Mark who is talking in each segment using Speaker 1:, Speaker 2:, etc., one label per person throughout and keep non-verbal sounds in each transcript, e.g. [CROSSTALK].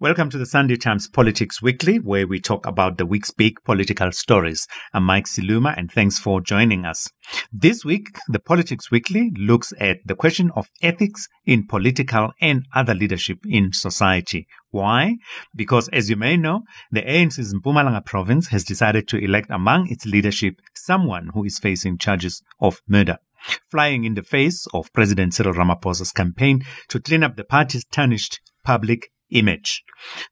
Speaker 1: Welcome to the Sunday Times Politics Weekly, where we talk about the week's big political stories. I'm Mike Siluma, and thanks for joining us. This week, the Politics Weekly looks at the question of ethics in political and other leadership in society. Why? Because, as you may know, the ANC's Mpumalanga province has decided to elect among its leadership someone who is facing charges of murder flying in the face of President Cyril Ramaphosa's campaign to clean up the party's tarnished public image.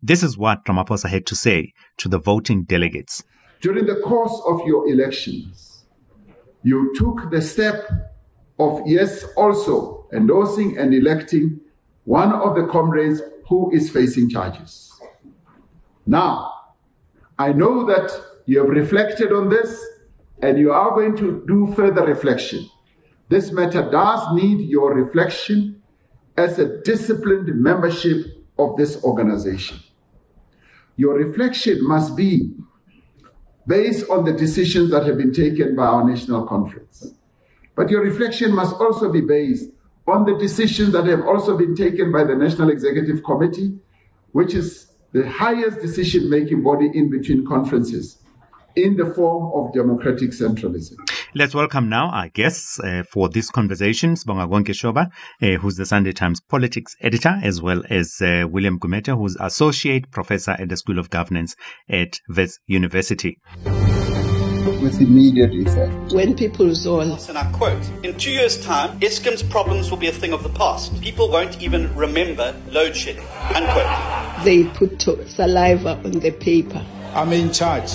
Speaker 1: This is what Ramaphosa had to say to the voting delegates.
Speaker 2: During the course of your elections, you took the step of, yes, also endorsing and electing one of the comrades who is facing charges. Now, I know that you have reflected on this and you are going to do further reflection. This matter does need your reflection as a disciplined membership of this organization. Your reflection must be based on the decisions that have been taken by our national conference. But your reflection must also be based on the decisions that have also been taken by the National Executive Committee, which is the highest decision making body in between conferences in the form of democratic centralism.
Speaker 1: Let's welcome now our guests uh, for this conversation, Sibonga Shoba, uh, who's the Sunday Times politics editor, as well as uh, William Gumede, who's associate professor at the School of Governance at Wits University
Speaker 3: with immediate effect.
Speaker 4: When people zone.
Speaker 5: And I quote, in two years' time, Eskom's problems will be a thing of the past. People won't even remember load shedding. Unquote.
Speaker 4: They put saliva on the paper.
Speaker 6: I'm in charge.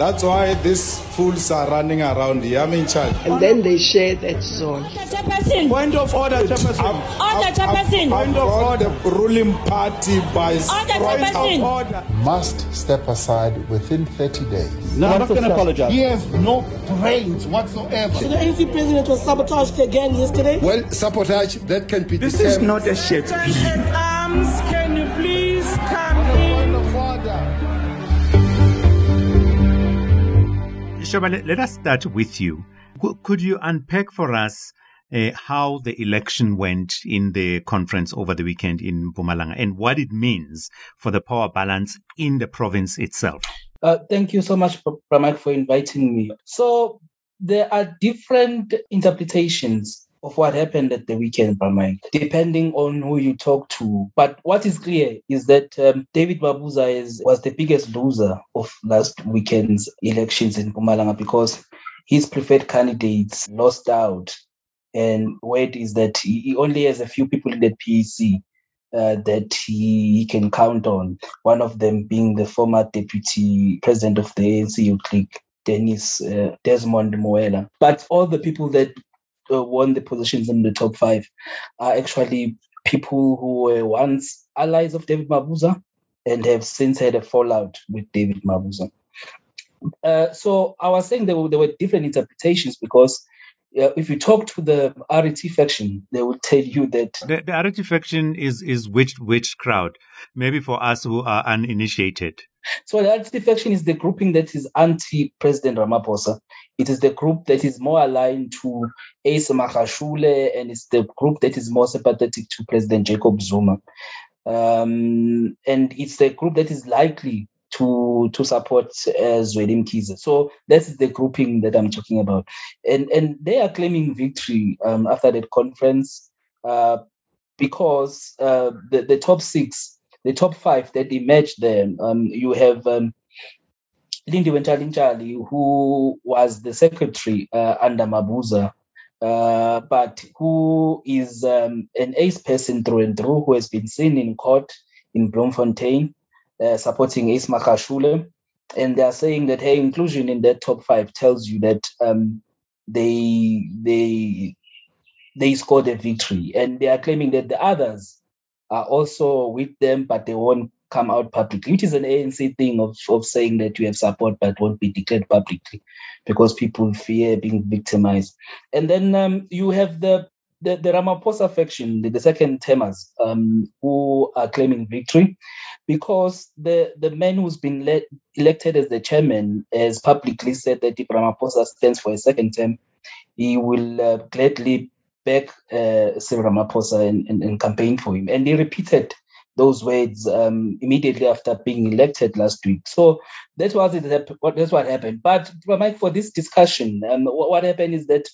Speaker 6: That's why these fools are running around here. I'm in charge.
Speaker 4: And then they share that zone.
Speaker 6: Point of order, Chairperson.
Speaker 7: Order, Chairperson.
Speaker 6: Point of order. The ruling party by point of order.
Speaker 3: Must step aside within 30 days.
Speaker 8: No, I'm not going to apologize.
Speaker 9: He has no brains whatsoever.
Speaker 10: So the ANC president was sabotaged again yesterday?
Speaker 9: Well, sabotage, that can be
Speaker 8: This is not a shit.
Speaker 7: Arms, can you please come in?
Speaker 1: Shoba, let us start with you. Could you unpack for us uh, how the election went in the conference over the weekend in Mpumalanga and what it means for the power balance in the province itself?
Speaker 11: Uh, thank you so much, Pramak, for inviting me. So there are different interpretations of what happened at the weekend, Pramak, depending on who you talk to. But what is clear is that um, David Mabuza is, was the biggest loser of last weekend's elections in Mpumalanga because his preferred candidates lost out. And word is that he only has a few people in the PEC uh, that he, he, can count on. One of them being the former deputy president of the ANC League, Dennis uh, Desmond Moela. But all the people that uh, won the positions in the top five are actually people who were once allies of David Mabuza and have since had a fallout with David Mabuza. Uh, so I was saying there were, there were different interpretations because uh, if you talk to the RET faction, they will tell you that
Speaker 1: the, the RET faction is is which which crowd? Maybe for us who are uninitiated.
Speaker 11: So the RET faction is the grouping that is anti-President Ramaphosa. It is the group that is more aligned to Ace Magashule, and it's the group that is more sympathetic to President Jacob Zuma. Um, and it's the group that is likely to to support uh, Zweli Mkhize. So that's the grouping that I'm talking about, and and they are claiming victory um, after that conference uh, because uh, the the top six, the top five that emerged there, um, you have. Um, Ntshali who was the secretary uh, under Mabuza, uh, but who is um, an ace person through and through, who has been seen in court in Bloemfontein, uh, supporting Ace Magashule. And they are saying that hey, inclusion in that top five tells you that um, they they they scored a victory, and they are claiming that the others are also with them, but they won't come out publicly, which is an ANC thing of, of saying that you have support but won't be declared publicly because people fear being victimized. And then um, you have the the, the Ramaphosa faction, the, the second termers, um, who are claiming victory because the, the man who's been le- elected as the chairman has publicly said that if Ramaphosa stands for a second term, he will uh, gladly back uh, Ramaphosa and, and, and campaign for him. And he repeated those words um, immediately after being elected last week. So that was it. That's what happened. But Mike, for this discussion, um, what, what happened is that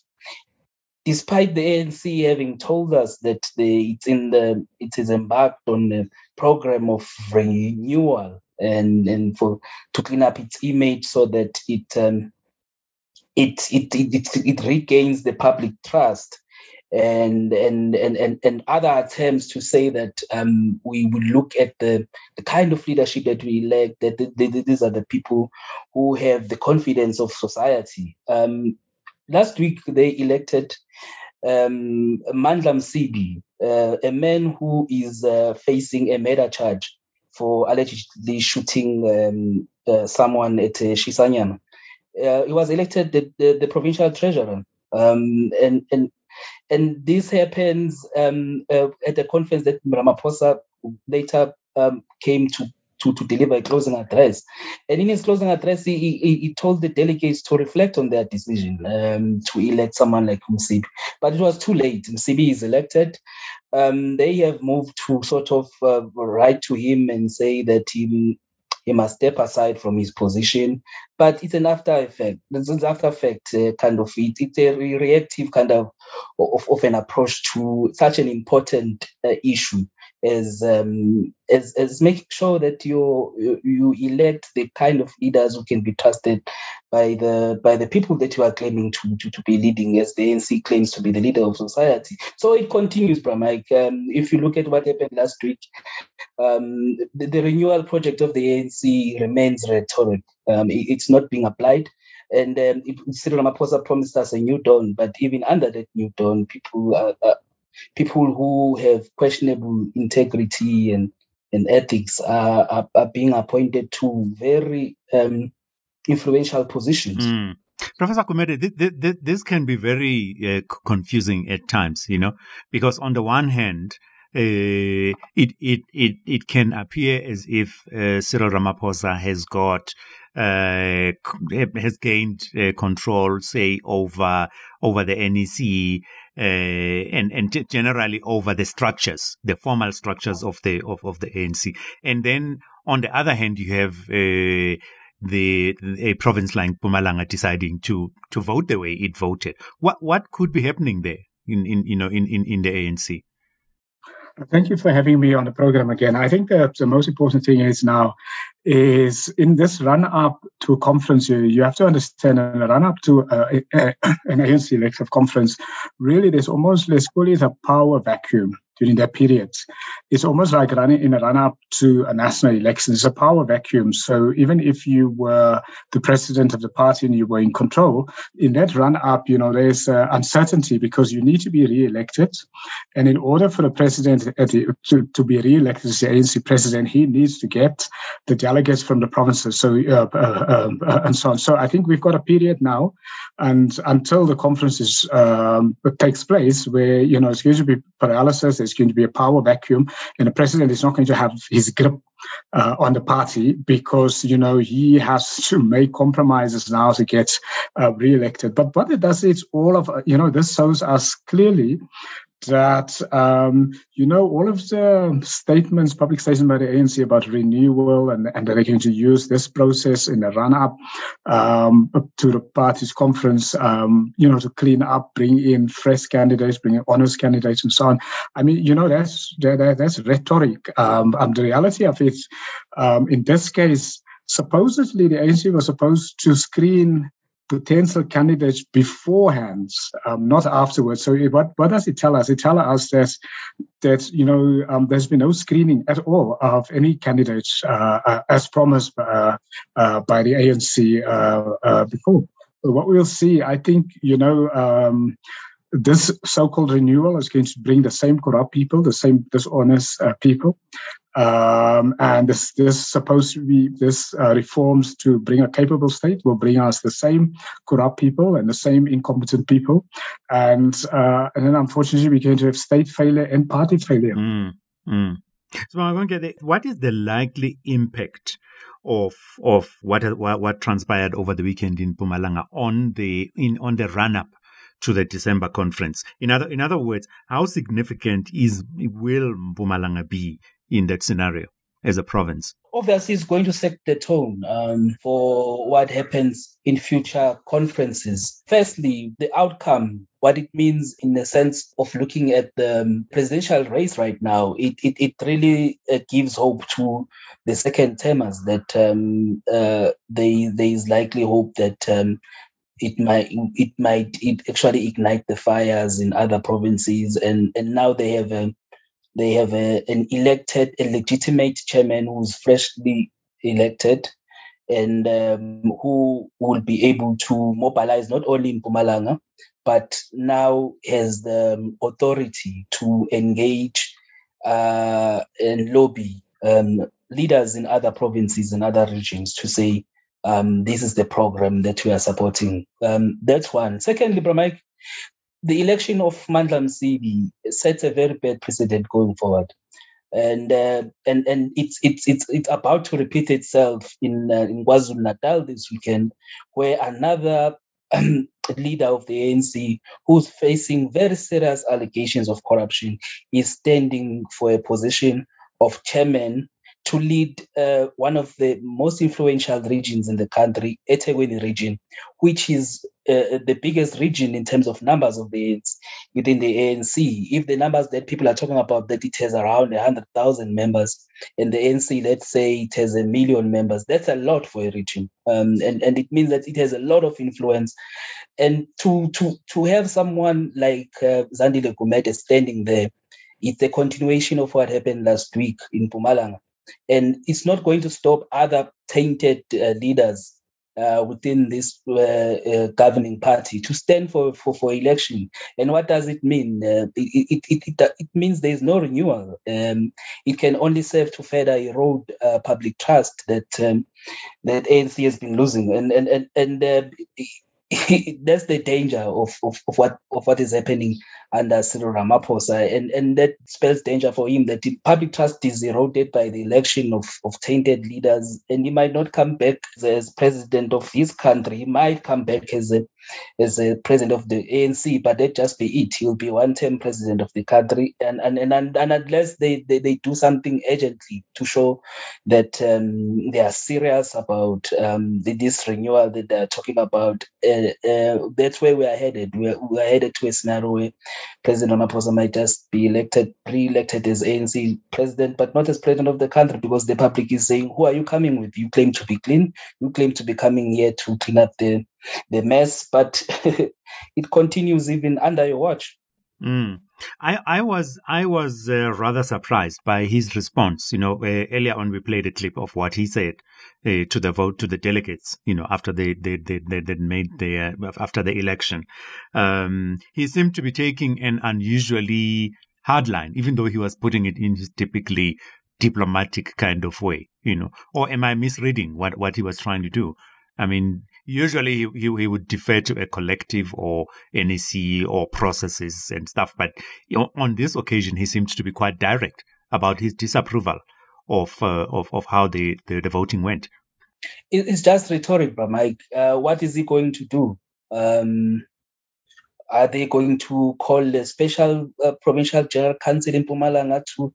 Speaker 11: despite the ANC having told us that the, it's in the it is embarked on a program of renewal and and for to clean up its image so that it um, it, it it it it regains the public trust. And and and and, and other attempts to say that um, we would look at the, the kind of leadership that we elect that the, the, these are the people who have the confidence of society. Um, last week they elected um, Mandla Msibi, uh, a man who is uh, facing a murder charge for allegedly shooting um, uh, someone at uh, Shisanyama. Uh, he was elected the, the, the provincial treasurer. Um, and, and, and this happens um, uh, at a conference that Ramaphosa later um, came to to, to deliver a closing address. And in his closing address, he, he, he told the delegates to reflect on their decision um, to elect someone like Msibi. But it was too late. Msibi is elected. Um, they have moved to sort of uh, write to him and say that he, he must step aside from his position. But it's an after effect. It's an after effect uh, kind of it. It's a reactive kind of, of, of an approach to such an important uh, issue as um, as as making sure that you you elect the kind of leaders who can be trusted by the by the people that you are claiming to to, to be leading, as the ANC claims to be the leader of society. So it continues, Bramike. Um, if you look at what happened last week, um, the, the, renewal project of the ANC remains rhetoric. Um, it, it's not being applied. And um, Cyril Ramaphosa promised us a new dawn, but even under that new dawn, people are, are, people who have questionable integrity and, and ethics are, are, are being appointed to very um, influential positions.
Speaker 1: Mm. Professor Gumede, th- th- th- this can be very uh, confusing at times, you know, because on the one hand, uh, it, it, it, it can appear as if uh, Cyril Ramaphosa has got uh, has gained uh, control, say, over over the NEC and and generally over the structures, the formal structures of the of, of the ANC. And then on the other hand, you have uh, the a province like Mpumalanga deciding to to vote the way it voted. What what could be happening there in, in you know in, in, in the ANC?
Speaker 8: Thank you for having me on the program again. I think the, the most important thing is now is in this run up to a conference, you, you have to understand in a run up to uh, a, an ANC elective conference, really there's almost, let's call it a power vacuum during that period. It's almost like running in a run up to a national election. It's a power vacuum. So even if you were the president of the party and you were in control, in that run up, you know, there's uh, uncertainty because you need to be re-elected. And in order for the president the, to, to be re-elected as the ANC president, he needs to get the delegates from the provinces. So, uh, uh, uh, and so on. So I think we've got a period now and until the conference um, takes place where, you know, it's going to be paralysis, there's going to be a power vacuum, and the president is not going to have his grip uh, on the party because you know he has to make compromises now to get uh, re-elected. But what it does, it's all of you know this shows us clearly that um, you know all of the statements, public statements by the ANC about renewal and, and they're going to use this process in the run-up um, to the party's conference, um, you know, to clean up, bring in fresh candidates, bring in honest candidates, and so on. I mean, you know, that's that, that's rhetoric. Um, and the reality of it, um, in this case, supposedly the ANC was supposed to screen potential candidates beforehand, um, not afterwards. So what, what does it tell us? It tells us that, that you know, um, there's been no screening at all of any candidates uh, uh, as promised uh, uh by the ANC uh, uh, before. But what we'll see, I think, you know, um, this so-called renewal is going to bring the same corrupt people, the same dishonest people, um, and this, this supposed to be this uh, reforms to bring a capable state will bring us the same corrupt people and the same incompetent people, and uh, and then unfortunately we're going to have state failure and party failure.
Speaker 1: Mm, mm. So I'm going to get what is the likely impact of of what what, what transpired over the weekend in Mpumalanga on the in on the run up to the December conference. In other, in other words, how significant is will Mpumalanga be in that scenario as a province?
Speaker 11: Obviously, it's going to set the tone um, for what happens in future conferences. Firstly, the outcome, what it means in the sense of looking at the um, presidential race right now, it, it, it really uh, gives hope to the second termers that um, uh, they, there is likely hope that um, it might it might it actually ignite the fires in other provinces and and now they have a they have a, an elected a legitimate chairman who's freshly elected and um, who will be able to mobilize not only in Mpumalanga but now has the um, authority to engage uh, and lobby um, leaders in other provinces and other regions to say um, this is the program that we are supporting. Um, that's one. Secondly, Bramike, the election of Mandla Msibi sets a very bad precedent going forward. And uh, and and it's it's it's it's about to repeat itself in uh, in KwaZulu Natal this weekend, where another um, [CLEARS THROAT] leader of the ANC who's facing very serious allegations of corruption is standing for a position of chairman to lead uh, one of the most influential regions in the country, eThekwini region, which is uh, the biggest region in terms of numbers of the within the ANC. If the numbers that people are talking about that it has around 100,000 members, and the ANC, let's say it has a million members, that's a lot for a region. Um, and, and it means that it has a lot of influence. And to, to, to have someone like uh, Zandile Gumede standing there, it's a continuation of what happened last week in Mpumalanga and it's not going to stop other tainted uh, leaders uh, within this uh, uh governing party to stand for, for, for election. And what does it mean? Uh, it, it, it, it, means there is no renewal. Um, it can only serve to further erode uh, public trust that um, that ANC has been losing. And and and, and [LAUGHS] that's the danger of, of, of what of what is happening under Cyril Ramaphosa, and and that spells danger for him. That the public trust is eroded by the election of, of tainted leaders, and he might not come back as president of his country. He might come back as a as a president of the ANC, but that just be it. He'll be one-term president of the country, and and and, and, and unless they, they they do something urgently to show that um, they are serious about um, the, this renewal that they're talking about, uh, uh, that's where we are headed. We are, we are headed to a scenario where President Ramaphosa might just be elected, re-elected as ANC president, but not as president of the country because the public is saying, "Who are you coming with? You claim to be clean. You claim to be coming here to clean up the the mess, but [LAUGHS] it continues even under your watch."
Speaker 1: Mm. I, I was I was uh, rather surprised by his response. You know, uh, earlier on we played a clip of what he said uh, to the vote to the delegates. You know, after they they they, they, they made the uh, after the election, um, he seemed to be taking an unusually hard line, even though he was putting it in his typically diplomatic kind of way. You know, or am I misreading what what he was trying to do? I mean, usually he, he, would defer to a collective or NEC or processes and stuff. But on this occasion, he seemed to be quite direct about his disapproval of uh, of, of how the, the, the, voting went.
Speaker 11: It's just rhetoric, but Mike. Uh, what is he going to do? Um, are they going to call a special uh, provincial general council in Mpumalanga to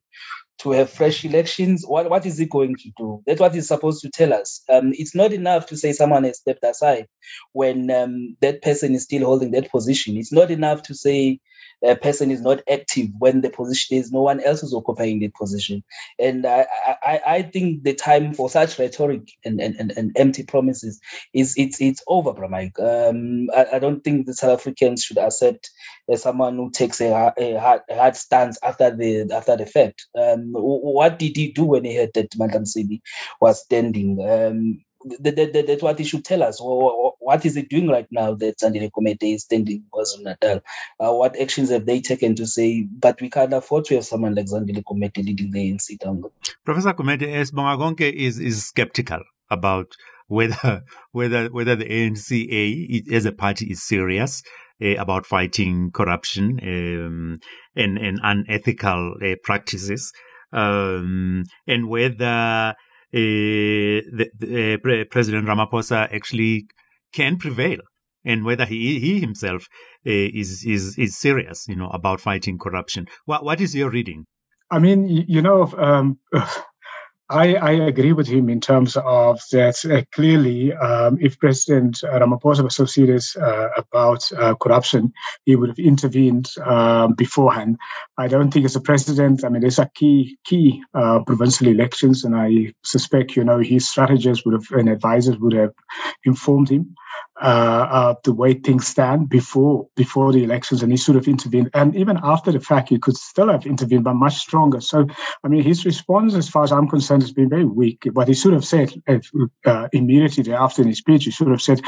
Speaker 11: to have fresh elections. What, what is he going to do? That's what he's supposed to tell us. Um, it's not enough to say someone has stepped aside when um, that person is still holding that position. It's not enough to say a person is not active when the position is no one else is occupying the position. And I, I, I think the time for such rhetoric and, and, and, and empty promises is it's it's over, Bramike. Um, I, I, don't think the South Africans should accept uh, someone who takes a, a, hard, a hard stance after the after the fact. Um, what did he do when he heard that Mandla Msibi was standing? Um, that, that, that's what he should tell us. What is he doing right now that Zandile Gumede is standing KwaZulu Natal? Uh, what actions have they taken to say, but we can't afford to have someone like Zandile Gumede leading the ANC down?
Speaker 1: Professor Gumede, Sibongakonke is, is skeptical about whether [LAUGHS] whether whether the ANC as a party is serious uh, about fighting corruption um, and, and unethical uh, practices, um, and whether the, the, uh, President Ramaphosa actually can prevail and whether he he himself uh, is is is serious, you know, about fighting corruption. What what is your reading?
Speaker 8: I mean, you know, um, [LAUGHS] I, I, agree with him in terms of that. Uh, clearly, um, if President Ramaphosa was so serious uh, about uh, corruption, he would have intervened um, beforehand. I don't think as a president. I mean, there's a key key uh, provincial elections, and I suspect you know his strategists would have and advisors would have informed him uh, the way things stand before before the elections, and he should have intervened. And even after the fact, he could still have intervened, but much stronger. So, I mean, his response, as far as I'm concerned, has been very weak. But he should have said uh, immediately after in his speech, he should have said,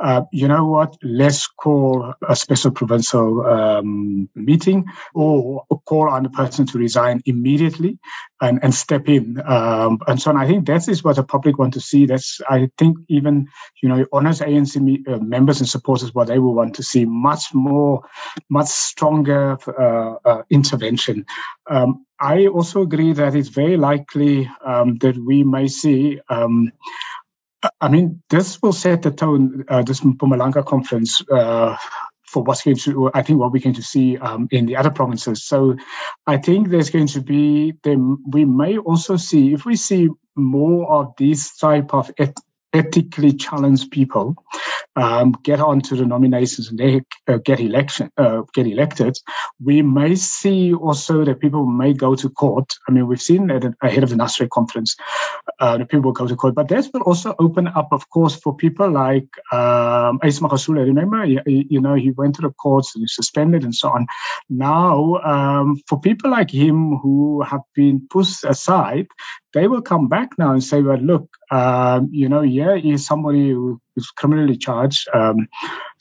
Speaker 8: uh, "You know what? Let's call a special provincial um, meeting, or call on the person to resign immediately and, and step in." Um, and so, on. I think that is what the public want to see. That's I think even you know honors ANC uh, members and supporters what they will want to see much more, much stronger uh, uh, intervention. Um, I also agree that it's very likely um, that we may see. I mean, this will set the tone. Uh, this Mpumalanga conference uh, for what's going to, I think, what we're going to see um, in the other provinces. So, I think there's going to be. We may also see if we see more of these type of et- ethically challenged people um, get onto the nominations and they uh, get election uh, get elected, we may see also that people may go to court. I mean, we've seen that ahead of the Nasrec conference, uh, the people will go to court. But this will also open up, of course, for people like um, Magashule. Remember, you, you, know, he went to the courts and he suspended and so on. Now, um, for people like him who have been pushed aside, they will come back now and say, well, look, um, you know, yeah, he's somebody who is criminally charged, um,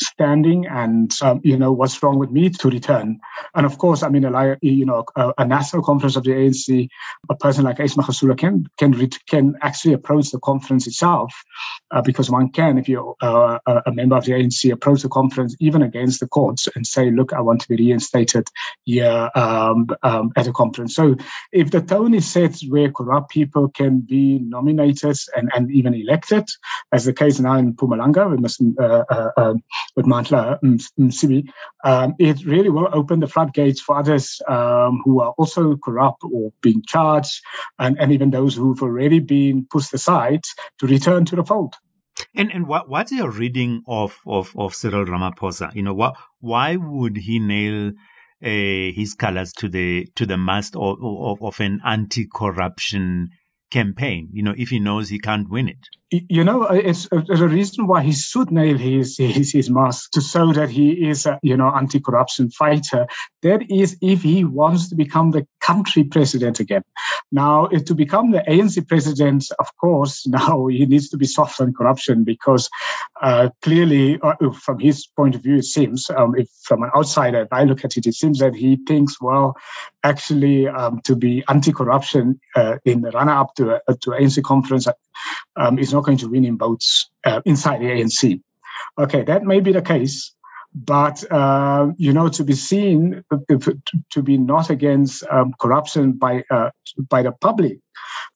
Speaker 8: standing, and um, you know what's wrong with me to return. And of course, I mean, a, you know, a, a national conference of the ANC, a person like Ace Magashule can can can actually approach the conference itself, uh, because one can, if you're uh, a member of the ANC, approach the conference even against the courts and say, look, I want to be reinstated here um, um, at a conference. So if the tone is set where corrupt people can be nominated and, and even elected, as the case now in Mpumalanga with, uh, uh, uh, with Mandla Msibi, um, it really will open the floodgates for others um, who are also corrupt or being charged, and, and even those who've already been pushed aside to return to the fold.
Speaker 1: And and what what's your reading of of of Cyril Ramaphosa? You know, what why would he nail uh, Uh, his colors to the to the mast of, of, of an anti-corruption campaign, you know, if he knows he can't win it?
Speaker 8: You know, it's, it's a reason why he should nail his, his, his mask to show that he is a, you know, anti-corruption fighter. That is if he wants to become the country president again. Now, to become the ANC president, of course, [LAUGHS] now he needs to be soft on corruption because uh, clearly, uh, from his point of view, it seems, um, if from an outsider, if I look at it, it seems that he thinks, well, actually, um, to be anti-corruption uh, in the run-up to to ANC conference um, is not going to win in votes uh, inside the ANC. Okay, that may be the case, but uh, you know to be seen to be not against um, corruption by uh, by the public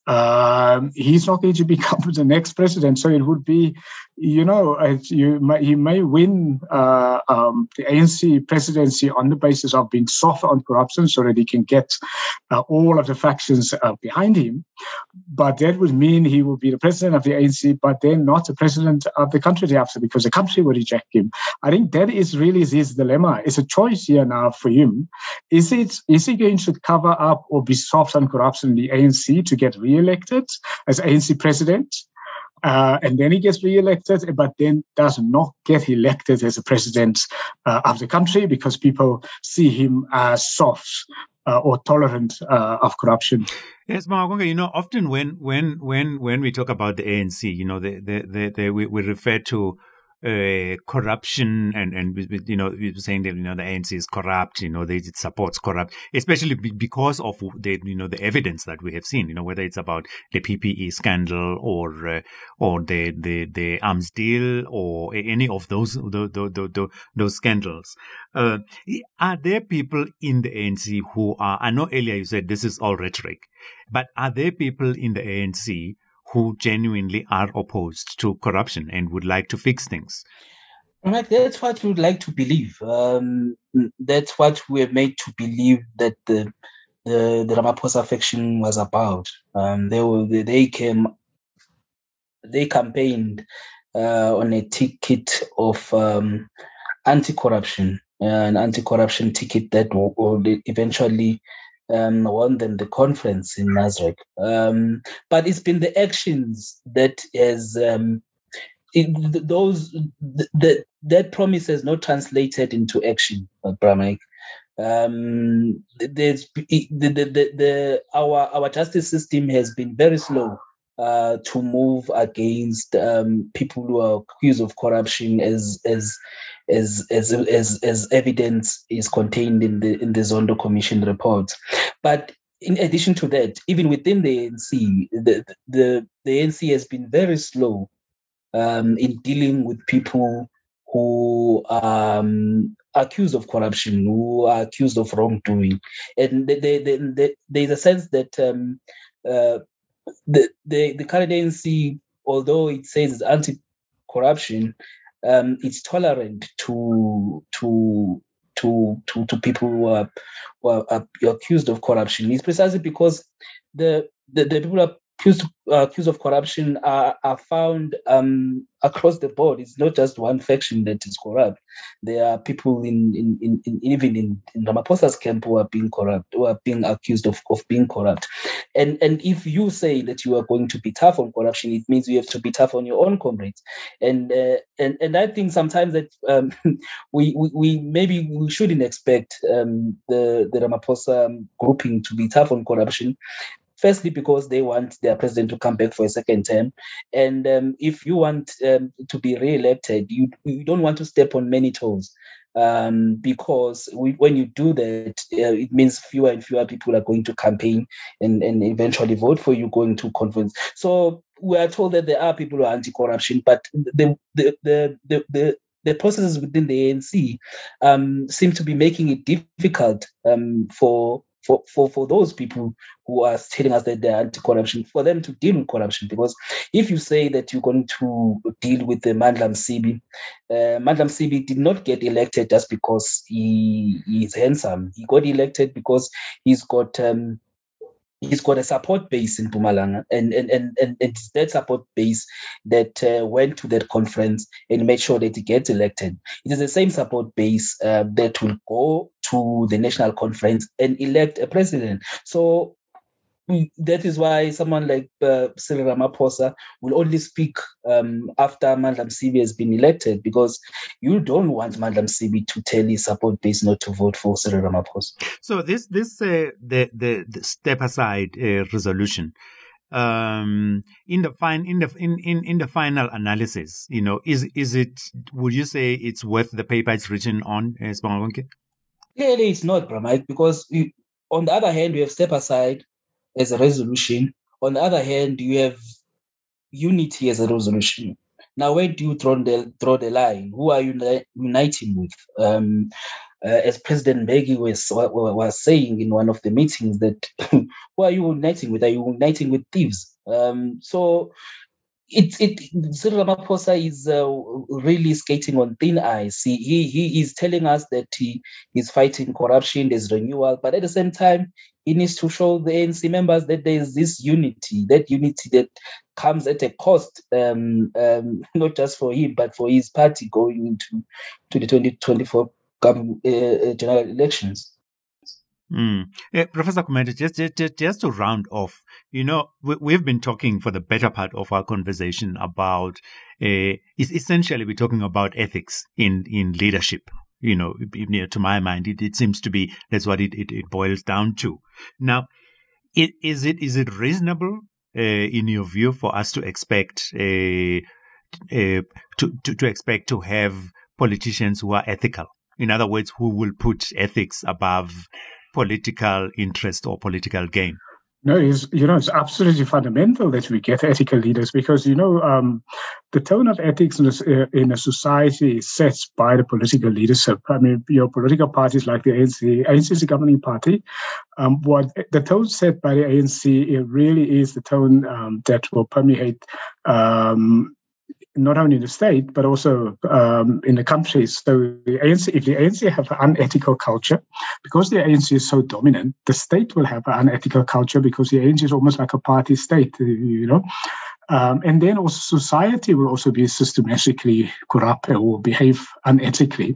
Speaker 8: um, he's not going to [LAUGHS] become the next president. So it would be, you know, you he may win uh, um, the ANC presidency on the basis of being soft on corruption so that he can get uh, all of the factions uh, behind him. But that would mean he will be the president of the ANC, but then not the president of the country thereafter because the country will reject him. I think that is really his dilemma. It's a choice here now for him. Is it is he going to cover up or be soft on corruption in the ANC to get re-elected as ANC president. Uh, and then he gets re-elected, but then does not get elected as a president uh, of the country because people see him as soft uh, or tolerant uh, of corruption.
Speaker 1: Yes, Mawagonga, you know, often when when when when we talk about the ANC, you know, the, the, the, the we, we refer to uh, corruption and and you know saying that you know the ANC is corrupt, you know they, it supports corrupt, especially because of the you know the evidence that we have seen, you know whether it's about the PPE scandal or uh, or the the the arms deal or any of those those those, those scandals. Uh, are there people in the ANC who are? I know earlier you said this is all rhetoric, but are there people in the ANC who genuinely are opposed to corruption and would like to fix things.
Speaker 11: Right, that's what we would like to believe. Um, that's what we're made to believe that the the, the Ramaphosa faction was about. Um, they were they, came they campaigned uh, on a ticket of um, anti-corruption, an anti-corruption ticket that will, will eventually um, won them the conference in Nasrec. Um, but it's been the actions that has um, it, those the, that promise has not translated into action, uh, Bramik. Um, there's the, the, the, the our our justice system has been very slow uh, to move against um, people who are accused of corruption as as as as as, as evidence is contained in the in the Zondo Commission report. But in addition to that, even within the ANC, the the, the ANC has been very slow um, in dealing with people who um, accused of corruption, who are accused of wrongdoing, and they, they, there's a sense that um, uh, the the the ANC, although it says it's anti-corruption, um, it's tolerant to to to to to people who are, who are, accused of corruption. It's precisely because the the, the people are accused uh, accused of corruption are, are found um, across the board. It's not just one faction that is corrupt. There are people in, in, in, in, even in, in Ramaphosa's camp who are being corrupt, who are being accused of, of being corrupt. And and if you say that you are going to be tough on corruption, it means you have to be tough on your own comrades. And uh, and and I think sometimes that um, [LAUGHS] we, we, we maybe we shouldn't expect um, the the Ramaphosa grouping to be tough on corruption Firstly, because they want their president to come back for a second term. And um, if you want um, to be re-elected, you, you don't want to step on many toes. Um, because we, when you do that, uh, it means fewer and fewer people are going to campaign and, and eventually vote for you going to conference. So we are told that there are people who are anti-corruption, but the the the the, the the processes within the ANC um, seem to be making it difficult um, for for, for, for those people who are telling us that they're anti-corruption, for them to deal with corruption. Because if you say that you're going to deal with the Mandla Msibi, uh, Mandla Msibi did not get elected just because he, he is handsome. He got elected because he's got um, he's got a support base in Mpumalanga, and and and and it's that support base that uh, went to that conference and made sure that he gets elected. It is the same support base uh, that will go to the national conference and elect a president. So that is why someone like uh, Cyril Ramaphosa will only speak um, after Mandla Msibi has been elected because you don't want Mandla Msibi to tell his support base not to vote for Cyril Ramaphosa.
Speaker 1: So this this uh, the, the, the step aside uh, resolution um, in the fine in the in, in in the final analysis, you know, is is it would you say it's worth the paper it's written on, uh,
Speaker 11: Clearly, it's not, Bramite, because you, on the other hand, we have step aside as a resolution. On the other hand, you have unity as a resolution. Now, where do you draw the, draw the line? Who are you uniting with? Um, uh, as President Mbeki was, was saying in one of the meetings, that [LAUGHS] who are you uniting with? Are you uniting with thieves? Um, so it it Cyril Ramaphosa is uh, really skating on thin ice. He, he he is telling us that he is fighting corruption, there's renewal, but at the same time, he needs to show the ANC members that there is this unity, that unity that comes at a cost, um, um, [LAUGHS] not just for him but for his party going into to the 2024 uh, uh, general elections.
Speaker 1: Mm. Uh, Professor Gumede, just, just, just to round off, you know, we, have been talking for the better part of our conversation about, uh, essentially we're talking about ethics in, in leadership. You know, to my mind, it, it seems to be that's what it, it, it boils down to. Now, it, is it is it reasonable, uh, in your view, for us to expect uh, uh, to, to to expect to have politicians who are ethical? In other words, who will put ethics above political interest or political gain.
Speaker 8: No, it's you know it's absolutely fundamental that we get ethical leaders because you know um, the tone of ethics in a, in a, society is set by the political leadership. I mean, your political parties like the ANC, ANC is the governing party. Um, what the tone set by the ANC it really is the tone um, that will permeate um, not only in the state but also um, in the countries. So the ANC, if the ANC have an unethical culture, because the ANC is so dominant, the state will have an unethical culture because the ANC is almost like a party state, you know. Um, and then also society will also be systematically corrupt or behave unethically.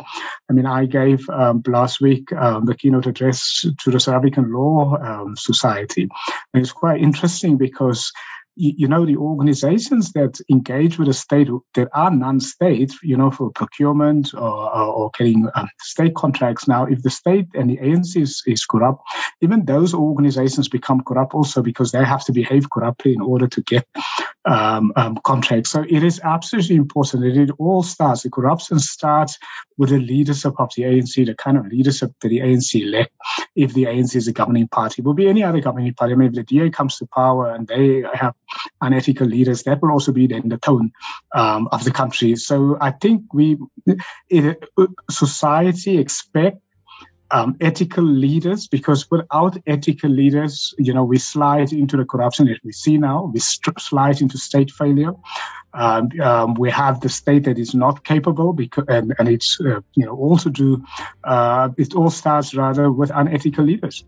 Speaker 8: I mean, I gave um, last week um, the keynote address to the South African Law um, Society. And it's quite interesting because you know, the organizations that engage with the state that are non-state, you know, for procurement or, or, or getting um, state contracts. Now, if the state and the ANC is, corrupt, even those organizations become corrupt also because they have to behave corruptly in order to get um, um, contracts. So it is absolutely important that it all starts. The corruption starts with the leadership of the ANC, the kind of leadership that the ANC elect. If the ANC is a governing party, it will be any other governing party. I mean, if the DA comes to power and they have unethical leaders, that will also be then the tone um, of the country. So I think we, it, society expect um, ethical leaders because without ethical leaders, you know, we slide into the corruption that we see now. We st- slide into state failure. Um, um, we have the state that is not capable because, and, and it's, uh, you know, also do, uh, it all starts rather with unethical leaders.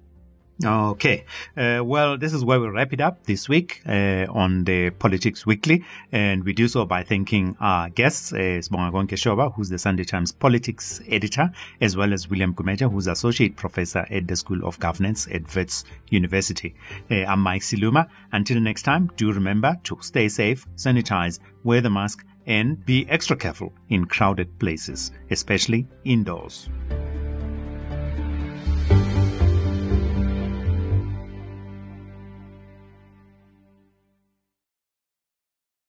Speaker 1: Okay. Uh, well, this is where we wrap it up this week uh, on the Politics Weekly. And we do so by thanking our guests, uh, Sibonga Shoba, who's the Sunday Times politics editor, as well as William Gumede, who's associate professor at the School of Governance at Wits University. Uh, I'm Mike Siluma. Until next time, do remember to stay safe, sanitize, wear the mask, and be extra careful in crowded places, especially indoors.